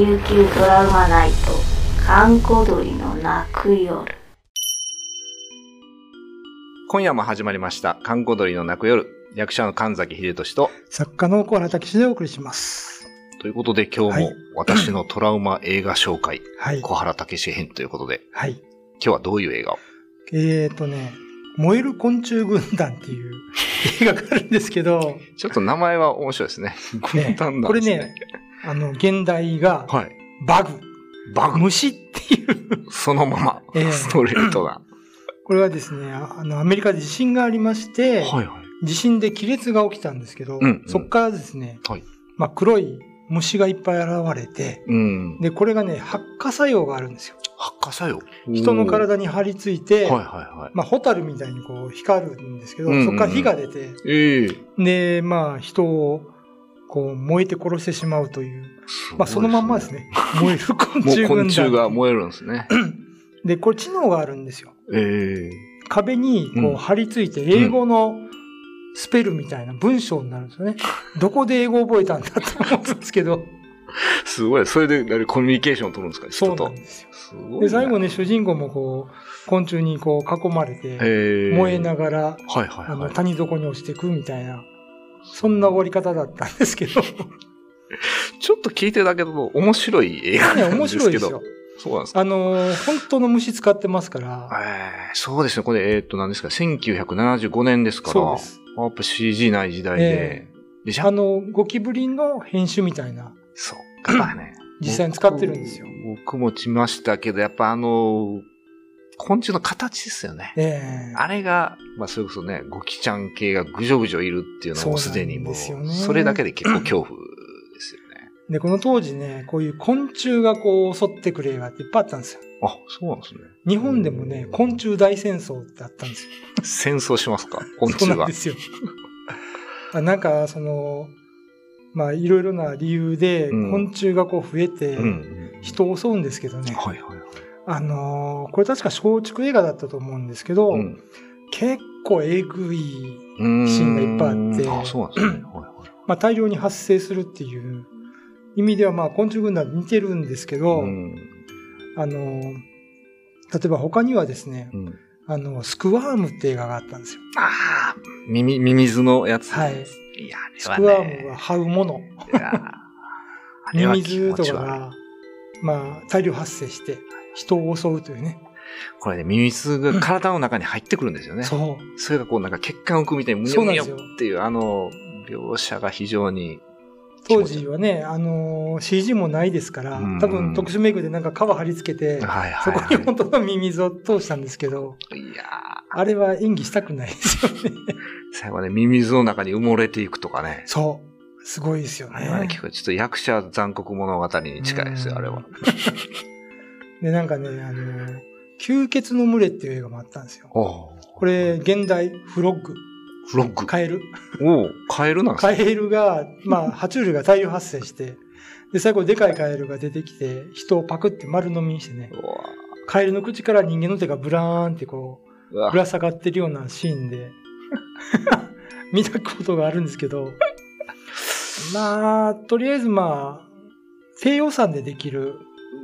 琉球ドラマナイト閑古鳥の泣く夜今夜も始まりました、観光鳥の泣く夜。役者の神崎秀俊と、作家の小原武史でお送りします。ということで今日もはい私のトラウマ映画紹介、はい。小原武史編ということで、はい。今日はどういう映画を？えーとね、燃える昆虫軍団っていう 映画があるんですけど、ちょっと名前は面白いですね。軍団なんですね。これね、あの、現代がはい。バグ、バグ、虫っていう、そのまま、ええストレートな。これはですね、ああの、アメリカで地震がありまして、はいはい。地震で亀裂が起きたんですけど、うんうんそこからですね、はいまあ、黒い虫がいっぱい現れて、うん。で、これがね、発火作用があるんですよ。発火作用？人の体に張り付いて、はいはいはい。まあ、ホタルみたいにこう光るんですけど、うんうんうんそこから火が出て、ええで、まあ、人を、こう、燃えて殺してしまうという。すごいまあ、そのまんまです。ね。燃える昆虫。昆虫が燃えるんですね。で、これ知能があるんですよ。ええ壁にうんこう張り付いて、英語のスペルみたいな文章になるんですよね。どこで英語を覚えたんだって思うんですけど、すごい。それで何コミュニケーションを取るんですかそう。なんですよ。す。で、最後ね、主人公もこう、昆虫にこう囲まれて、ええ燃えながら、はいはいあの、はい。谷底に落ちていくみたいな、そんな終わり方だったんですけど、ちょっと聞いてるだけだと面白い映画ね、なん面ですけど。白いですよ。そうなんですか？あのー本当の虫使ってますから、ええそうですね。これ、えーっと、何ですか？1975年ですから。そうです。やっぱ CG ない時代で。えで、しゃあの、ゴキブリの編集みたいな、そうかね。実際に使ってるんですよ。僕僕も来ましたけど、やっぱあの、昆虫の形ですよね。ええあれが、まあ、それこそね、ゴキちゃん系がぐじょぐじょいるっていうのもすでにもう、そねそれだけで結構恐怖ですよね。で、この当時ね、こういう昆虫がこう襲ってくる映画っていっぱいあったんですよ。あ、そうなんですね。日本でもね、昆虫大戦争ってあったんですよ。戦争しますか？昆虫がそうなんで。すよ。あなんか、その、まあ、いろいろな理由で、うん昆虫がこう増えて、うん。人を襲うんですけどね。はいはいはい。あのーこれ確か松竹映画だったと思うんですけど、うん結構えぐい、シーンがいっぱいあってあ、そうなんですね。まあ、大量に発生するっていう意味では、まあ、昆虫軍団と似てるんですけど、うんあのー例えば他にはですね、うんあの、スクワームって映画があったんですよ。ああ、ミミミズのやつ。はい。いや、あれスはクワームはね。這うもの。ミはミズ とかが、まあ、大量発生して、人を襲うというね。これね、ミミズが体の中に入ってくるんですよね。そう。それがこうなんか血管をくみたいにむにょむにょっていう、あの、描写が非常に、当時はね、あのー CG もないですからうん、多分特殊メイクでなんか皮貼り付けて、はいはい、そこはい。に本当のミミズを通したんですけど、いやあれは演技したくないですよね。ー最後ね、ミミズの中に埋もれていくとかね。そう。すごいですよあれはね、ね。結構ちょっと役者残酷物語に近いですよ、うんあれは。で、なんかね、あのー吸血の群れっていう映画もあったんですよ。おこれ、現代、フロッグ、フロッグ。カエル。おうカエルなんですかカエルが、まあ、爬虫類が大量発生して、で、最後でかいカエルが出てきて、人をパクって丸飲みにしてね、カエルの口から人間の手がブラーンってこう、ぶら下がってるようなシーンで、見たことがあるんですけど、まあ、とりあえずまあ、低予算でできる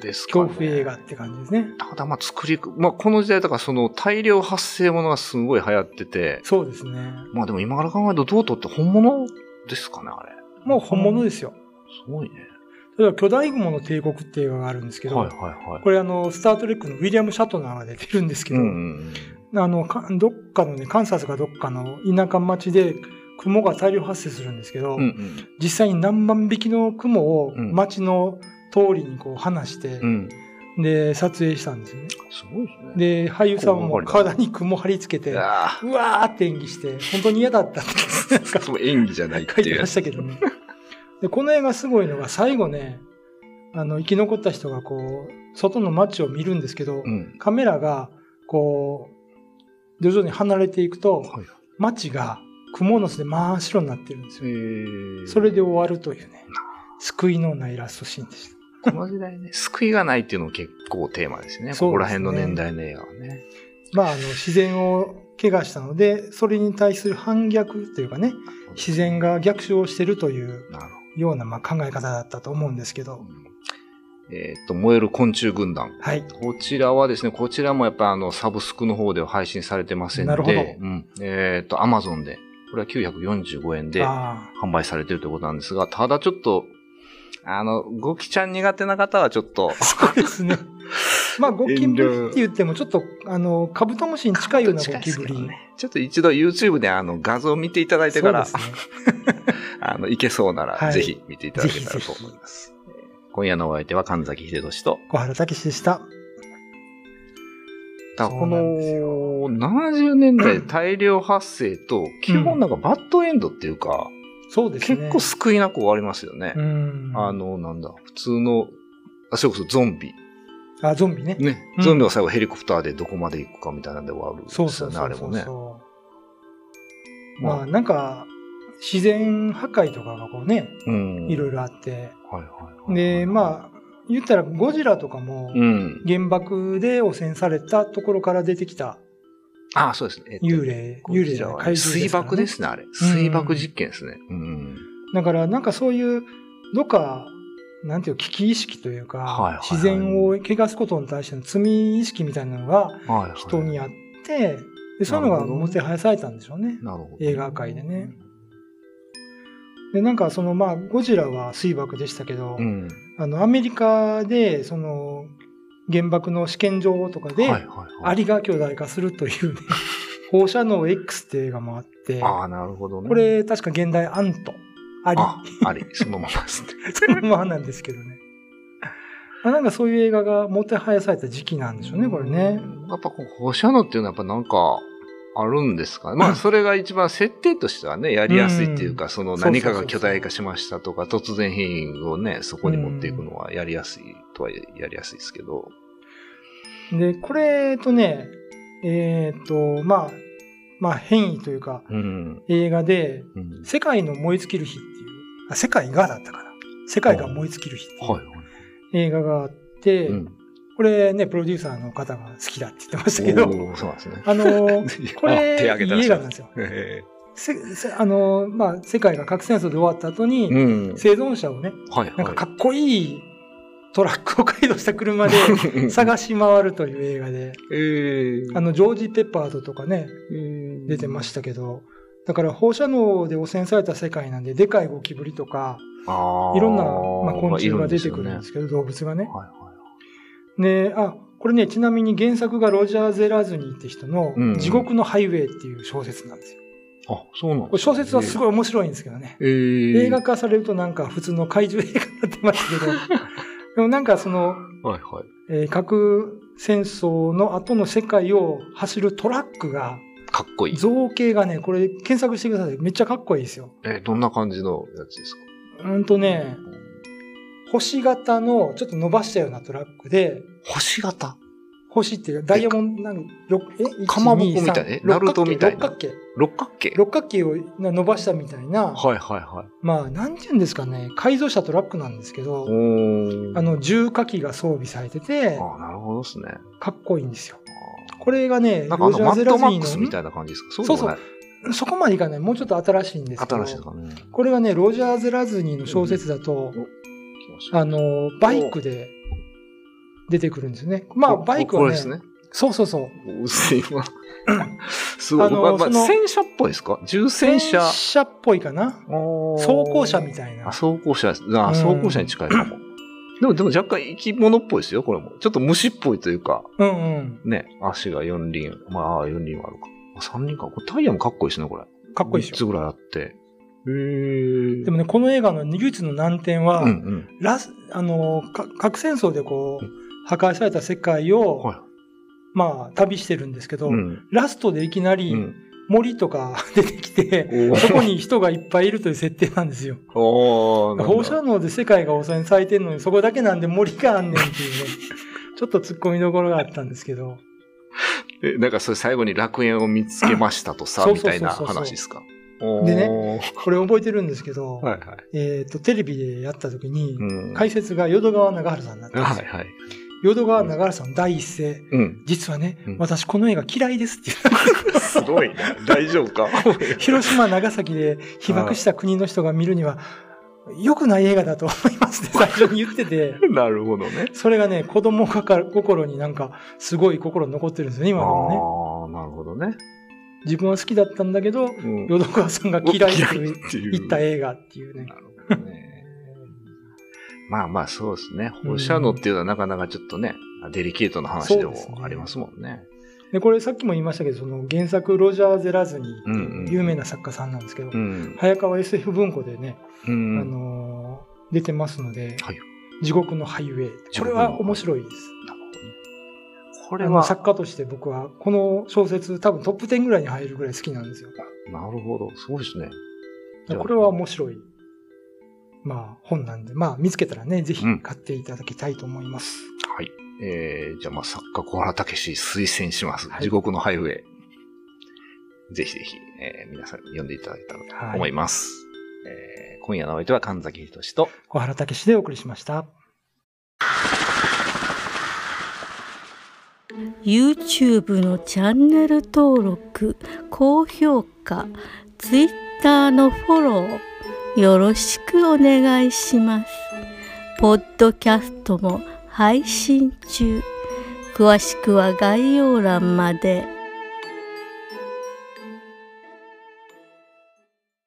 ですか、ね。恐怖映画って感じですね。ただまあ作り、まあこの時代とかその大量発生ものがすごい流行ってて、そうですね。まあでも今から考えるとドートって本物ですかね、あれ。もう本物ですよ。すごいね。例えば、巨大雲の帝国っていう映画があるんですけど、はいはいはい。これあの、スタートレックのウィリアム・シャトナーが出てるんですけど、うんうんあの、かどっかのね、カンサスかどっかの田舎町で雲が大量発生するんですけど、うん。うんうん。実際に何万匹の雲をうん町の通りにこう離して、うん。で、撮影したんですよね。すごいですね。で、俳優さんはも体に雲貼り付けて、いうわわーって演技して、本当に嫌だったってなん そう演技じゃないっ書ていういてまし。たけどね。で、この映画すごいのが最後ね、あの、生き残った人がこう、外の街を見るんですけど、うん。カメラがこう、徐々に離れていくと、はい。街が雲の巣で真っ白になってるんですえよ。ーそれで終わるというね、救いのないラストシーンでした。この時代ね、救いがないっていうのも結構テーマですね。すねここら辺の年代の映画はね。まあ、あの、自然を怪我したので、それに対する反逆というかね、自然が逆襲をしてるというようなまあ考え方だったと思うんですけどど。、えっ、と、燃える昆虫軍団。はい。こちらはですね、こちらもやっぱあの、サブスクの方では配信されてませんので、なるほどうん。えっ、と、アマゾンで、これは945円であ販売されてるということなんですが、ただちょっと、あの、ゴキちゃん苦手な方はちょっと、あ、そうですね。まあ、ゴキブリって言っても、ちょっと、あの、カブトムシに近いようなゴキブリ。ちょっと一度 YouTube であの画像を見ていただいてから、ね。あの、いけそうなら、はいぜひ見ていただけたらと思います。今夜のお相手は神崎秀俊と、小原武史でした。だこの70年代大量発生と、基本なんかバッドエンドっていうか、そうですね。結構救いなく終わりますよね。うん。あの、なんだ、普通の、あ、それこそゾンビ。あ、ゾンビね。ね。うんゾンビは最後ヘリコプターでどこまで行くかみたいなんで終わるんですよね、そうそうそうあれもね。まあ、なんか、自然破壊とかがこうね、うん。いろいろあって。はいはいはい。で、まあ、言ったらゴジラとかも、うん。原爆で汚染されたところから出てきたあ、そうですね。えっと幽霊、幽霊じゃない怪獣ね爆ですね、あれ。水爆実験ですね。うん。だからなんかそういう、どっか、なんていう危機意識というか、はいはいはい自然を汚すことに対しての罪意識みたいなのがはいはい。人にあって、でそういうのがもてはやされたんでしょうね。なるほど。映画界でね。で、なんかそのまあ、ゴジラは水爆でしたけど、うん。あの、アメリカで、その、原爆の試験場とかで。アリが巨大化するというね、放射能 X って映画もあって、ああ、なるほどね。これ確か現代アント、アリ、あ、あり、そのままですね。そのままなんですけどね。まあなんかそういう映画がもてはやされた時期なんでしょうね、これね。やっぱこう放射能っていうのはやっぱなんか、あるんですか？ね。まあ、それが一番設定としてはね、やりやすいっていうか、うんその何かが巨大化しましたとか、突然変異をね、そこに持っていくのはやりやすいとはやりやすいですけど。で、これとね、えっ、と、まあ、まあ変異というか、うん。映画で、うん世界の燃え尽きる日っていう、あ、世界がだったかな。世界が燃え尽きる日っていう。映画があって、うんこれね、プロデューサーの方が好きだって言ってましたけど、そうですね。あのー これ、あ手挙げた映画なんですよ。へせせあのーまあ、世界が核戦争で終わった後に、えうん。生存者をね、はいはい。なんかかっこいいトラックを改造した車で 探し回るという映画で、ええあの、ジョージ・ペッパードとかね、出てましたけど、だから放射能で汚染された世界なんで、でかいゴキブリとか、いろんな、まあ、昆虫が出てくるんですけけど、動物がね。ど。はいはいで、あ、これね、ちなみに原作がロジャー・ゼラズニーって人のうん、地獄のハイウェイっていう小説なんですよ。あ、そうなんこれ小説はすい。ごい面白いんですけどね。えー、映画化されるとなんか普通の怪獣映画になってましたけど、でもなんかその、はいはい。えー核戦争の後の世界を走るトラックが、かっこいい。造形がね、これ検索してください。めっちゃかっこいいですよ。えーどんな感じのやつですか？うんとね、星型のちょっと伸ばしたようなトラックで、星型？星っていうかダイヤモンド、なんろえかまぼこみたいね。1 2 3ナルトみたいな。六角形。六角形？六角形を伸ばしたみたいな、はいはいはい。まあ、なんて言うんですかね、改造したトラックなんですけど、あの、重火器が装備されてて、あなるほどですね。かっこいいんですよ。これがね、なんかあの、マッドマックスみいたいな感じですか？そうそうそこまでいかない。もうちょっと新しいんですけど。新しいですかね。これがね、ロジャー・ゼラズニーの小説だと、来ましたあの、バイクで出てくるんですよね。まあ、こバイクはね、ですね。そうそうそう。薄いわ。すごい。あのまあ戦車っぽいですか？重戦車。戦車っぽいかな。装甲車みたいあ、な。装甲車。あ、うん装甲車に近いかも。でも、でも若干生き物っぽいですよ、これも。ちょっと虫っぽいというか、うんうん。ね、足が4輪。まあ、4輪はあるか。3輪か。これタイヤもかっこいいですね、これ。かっこいいで3しょ。つぐらいあって。でもね、この映画の唯一の難点は、うんうん。ラス、あの、か核戦争でこう、破壊された世界を、はまあ、旅してるんですけど、い。うん。ラストでいきなりうん。森とか 出てきて、おそこに人がいっぱいいるという設定なんですよ。放射能で世界が汚染されてるのにそこだけなんで森があんねんっていうね、ちょっと突っ込みどころがあったんですけど、え、なんかそれ最後に楽園を見つけましたとさ、みたいな話ですか？でね。これ覚えてるんですけど、はいはい。えっ、と、テレビでやった時に、うん。解説が淀川長春さんになったんですよ。はいはい。淀川長春さん第一声、うん。実はね、うん私この映画嫌いですって言っすごいな。大丈夫か？た。広島、長崎で被爆した国の人が見るには、良くない映画だと思いますね、最初に言ってて。なるほどね。それがね、子供心になんか、すごい心に残ってるんですよね、今でもね。ああ、なるほどね。自分は好きだったんだけど、うん淀川さんが嫌いってった映画っていうね。なるほどね。まあまあそうですね。放射能っていうのはなかなかちょっとね、デリケートな話でもありますもんね。で、これさっきも言いましたけど、その原作ロジャー・ゼラズニー有名な作家さんなんですけど、うん。早川 SF 文庫でね、うん。あのー出てますので、はい地獄のハイウェイ。これは面白いです。なるほどね。こあれは、の作家として僕はこの小説多分トップ10ぐらいに入るぐらい好きなんですよ。なるほど。すごいですね。これは面白い、まあ本なんで、まあ見つけたらね、ぜひうん買っていただきたいと思います。はい。えー、じゃあまあ作家小原武史推薦します。はい地獄のハイウェイ。ぜひぜひ、えー皆さん読んでいただけたらと思います。えー今夜のお相手は神崎仁と、小原武史でお送りしました。YouTube のチャンネル登録高評価 Twitter のフォローよろしくお願いしますポッドキャストも配信中詳しくは概要欄まで。